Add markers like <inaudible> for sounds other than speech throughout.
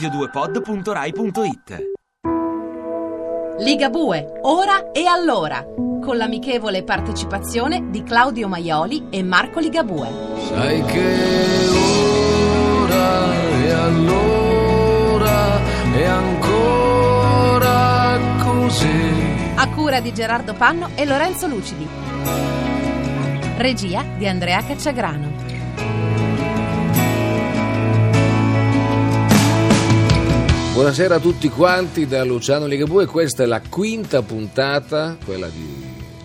radio2pod.rai.it Ligabue, ora e allora, con l'amichevole partecipazione di Claudio Maioli e Marco Ligabue. Sai che ora e allora è ancora così. A cura di Gerardo Panno e Lorenzo Lucidi. Regia di Andrea Cacciagrano. Buonasera a tutti quanti da Luciano Ligabue, questa è la quinta puntata, quella di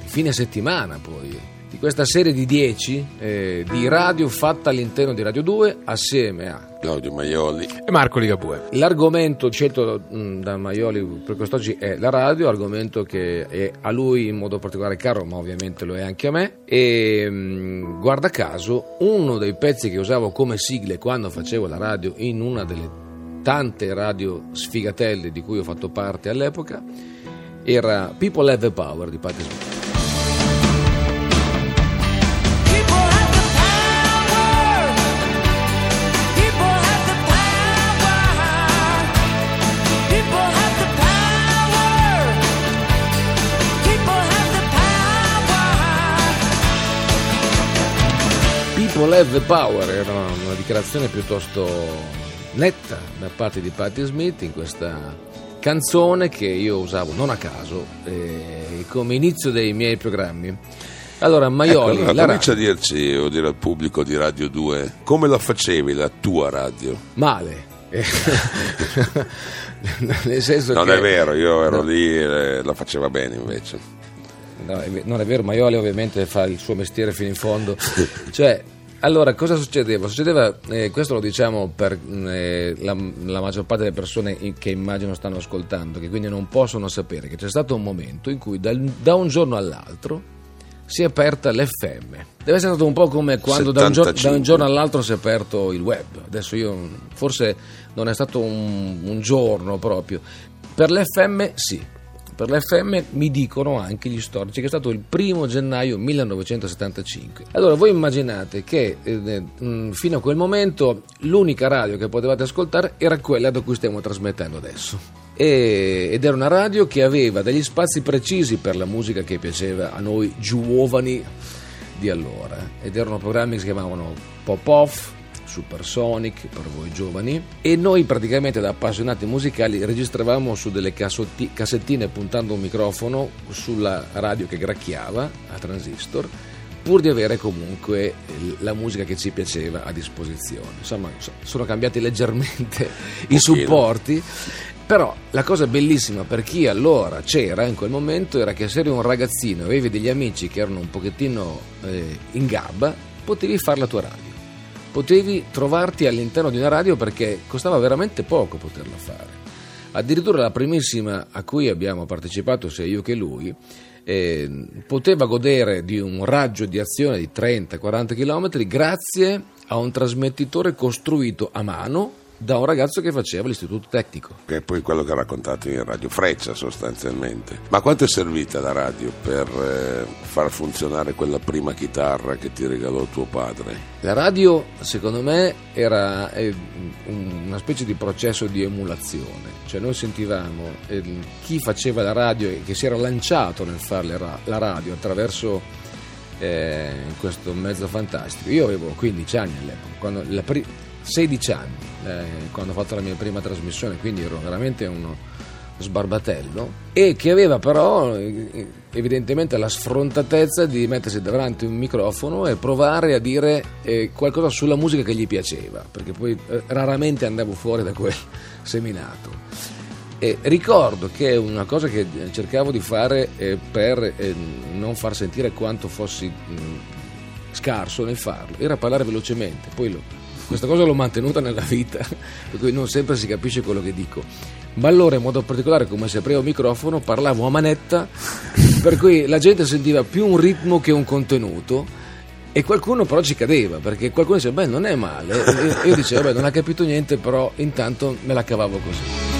fine settimana poi, di questa serie di 10 eh, di radio fatta all'interno di Radio 2 assieme a Claudio Maioli. e Marco Ligabue. L'argomento scelto mh, da Maioli per quest'oggi è la radio, argomento che è a lui in modo particolare caro, ma ovviamente lo è anche a me. E mh, guarda caso, uno dei pezzi che usavo come sigle quando facevo la radio in una delle tante radio sfigatelle di cui ho fatto parte all'epoca era People Have the Power di Patti Smith. People have the power. People have the power. People have the power. People have the power. People Have the Power era una dichiarazione piuttosto netta da parte di Patti Smith in questa canzone che io usavo non a caso eh, come inizio dei miei programmi. Allora, Maioli, Ecco, allora, la comincia a dirci, o dire al pubblico di Radio 2, come la facevi la tua radio? male. Eh, <laughs> Nel senso Non che è vero, io ero No. lì e la faceva bene invece. No, non è vero, Maioli ovviamente fa il suo mestiere fino in fondo. <laughs> cioè, allora, cosa succedeva? Succedeva, eh, questo lo diciamo per mh, eh, la, la maggior parte delle persone che immagino stanno ascoltando, che quindi non possono sapere che c'è stato un momento in cui dal- da un giorno all'altro si è aperta l'FM. Deve essere stato un po' come quando da un, gior- da un 75. giorno all'altro si è aperto il web. Adesso io, forse non è stato un, un giorno proprio. Per l'FM sì. Per l'FM mi dicono anche gli storici che è stato il primo gennaio 1975. Allora voi immaginate che eh, mh, fino a quel momento l'unica radio che potevate ascoltare era quella da cui stiamo trasmettendo adesso. Ed era una radio che aveva degli spazi precisi per la musica che piaceva a noi giovani di allora. Ed erano programmi che si chiamavano Pop Off, Supersonic per voi giovani e noi praticamente da appassionati musicali registravamo su delle cassotti- cassettine puntando un microfono sulla radio che gracchiava a transistor pur di avere comunque la musica che ci piaceva a disposizione. Insomma, so- sono cambiati leggermente <laughs> i supporti, però la cosa bellissima per chi allora c'era in quel momento era che se eri un ragazzino e avevi degli amici che erano un pochettino eh, in gabba, potevi fare la tua radio. Potevi trovarti all'interno di una radio perché costava veramente poco poterla fare. Addirittura la primissima a cui abbiamo partecipato, sia io che lui, eh, poteva godere di un raggio di azione di 30-40 km grazie a un trasmettitore costruito a mano da un ragazzo che faceva l'istituto tecnico. Che è poi quello che ha raccontato in Radio Freccia sostanzialmente. Ma quanto è servita la radio per eh, far funzionare quella prima chitarra che ti regalò tuo padre? La radio, secondo me, era eh, un- una specie di processo di emulazione, cioè noi sentivamo eh, chi faceva la radio e che si era lanciato nel fare ra- la radio attraverso eh, questo mezzo fantastico. Io avevo 15 anni all'epoca, quando, la pri- 16 anni eh, quando ho fatto la mia prima trasmissione, quindi ero veramente uno sbarbatello e che aveva però eh, evidentemente la sfrontatezza di mettersi davanti a un microfono e provare a dire eh, qualcosa sulla musica che gli piaceva, perché poi eh, raramente andavo fuori da quel <laughs> seminato. E ricordo che una cosa che cercavo di fare eh, per eh, non far sentire quanto fossi mh, scarso nel farlo era parlare velocemente. Poi lo- questa cosa l'ho mantenuta nella vita, <laughs> per cui non sempre si capisce quello che dico. Ma allora, in modo particolare, come se aprivo il microfono, parlavo a manetta, <laughs> per cui la gente sentiva più un ritmo che un contenuto. E qualcuno però ci cadeva, perché qualcuno diceva, beh, non è male. E io- io dicevo, beh, non ha capito niente, però intanto me la cavavo così.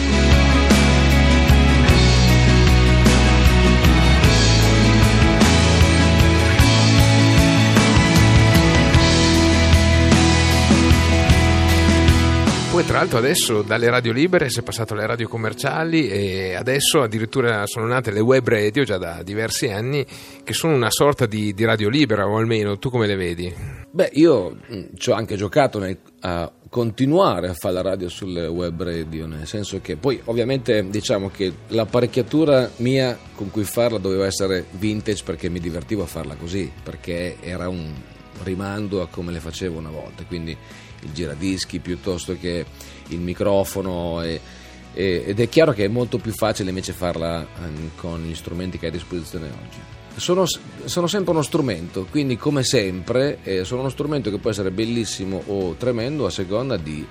L'altro adesso dalle radio libere si è passato alle radio commerciali e adesso addirittura sono nate le web radio già da diversi anni che sono una sorta di, di radio libera o almeno tu come le vedi? Beh, io mh, ci ho anche giocato nel- a continuare a fare la radio sulle web radio, nel senso che poi ovviamente diciamo che l'apparecchiatura mia con cui farla doveva essere vintage perché mi divertivo a farla così, perché era un rimando a come le facevo una volta, quindi il giradischi piuttosto che il microfono e- e- ed è chiaro che è molto più facile invece farla ehm, con gli strumenti che hai a disposizione oggi. Sono, sono sempre uno strumento, quindi come sempre eh, sono uno strumento che può essere bellissimo o tremendo a seconda di,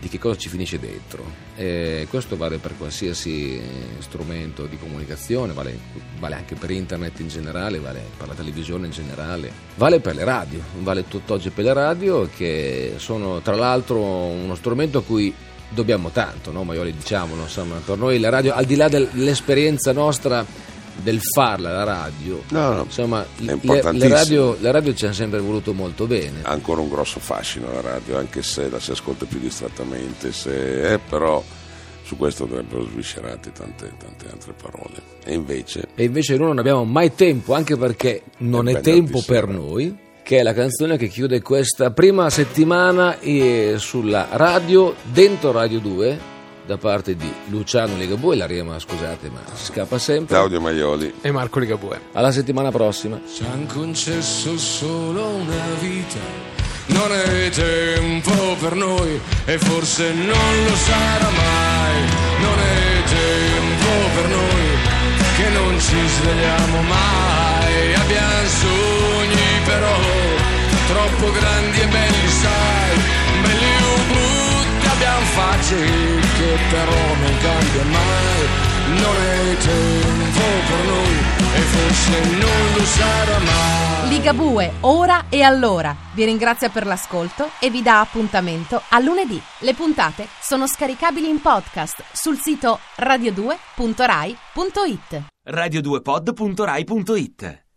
di che cosa ci finisce dentro. Eh, questo vale per qualsiasi eh, strumento di comunicazione, vale, vale anche per internet in generale, vale per la televisione in generale, vale per le radio, vale tutt'oggi per le radio che sono tra l'altro uno strumento a cui dobbiamo tanto, no? Maioli diciamolo, insomma, per noi la radio, al di là dell'esperienza nostra del farla la radio, No, no, insomma, le, le radio, le radio ci hanno sempre voluto molto bene. Ha ancora un grosso fascino la radio, anche se la si ascolta più distrattamente, se- eh, però su questo andrebbero sviscerate tante, tante altre parole. E invece, E invece noi non abbiamo mai tempo, anche perché non È tempo per noi, che è la canzone che chiude questa prima settimana eh, sulla radio, dentro Radio 2, da parte di Luciano Ligabue, la rima scusate ma si scappa sempre. Claudio Maioli, E Marco Ligabue. Alla settimana prossima. Ci han concesso solo una vita, non è tempo per noi e forse non lo sarà mai, non è tempo per noi che non ci svegliamo mai, abbiamo sogni però troppo grandi e belli sai, belli o brutti abbiamo facce che però non cambia mai, non è tempo per noi e forse non lo sarà mai. Ligabue, ora e allora. Vi ringrazia per l'ascolto e vi dà appuntamento a lunedì. Le puntate sono scaricabili in podcast sul sito radio2.rai.it. radio2pod.rai.it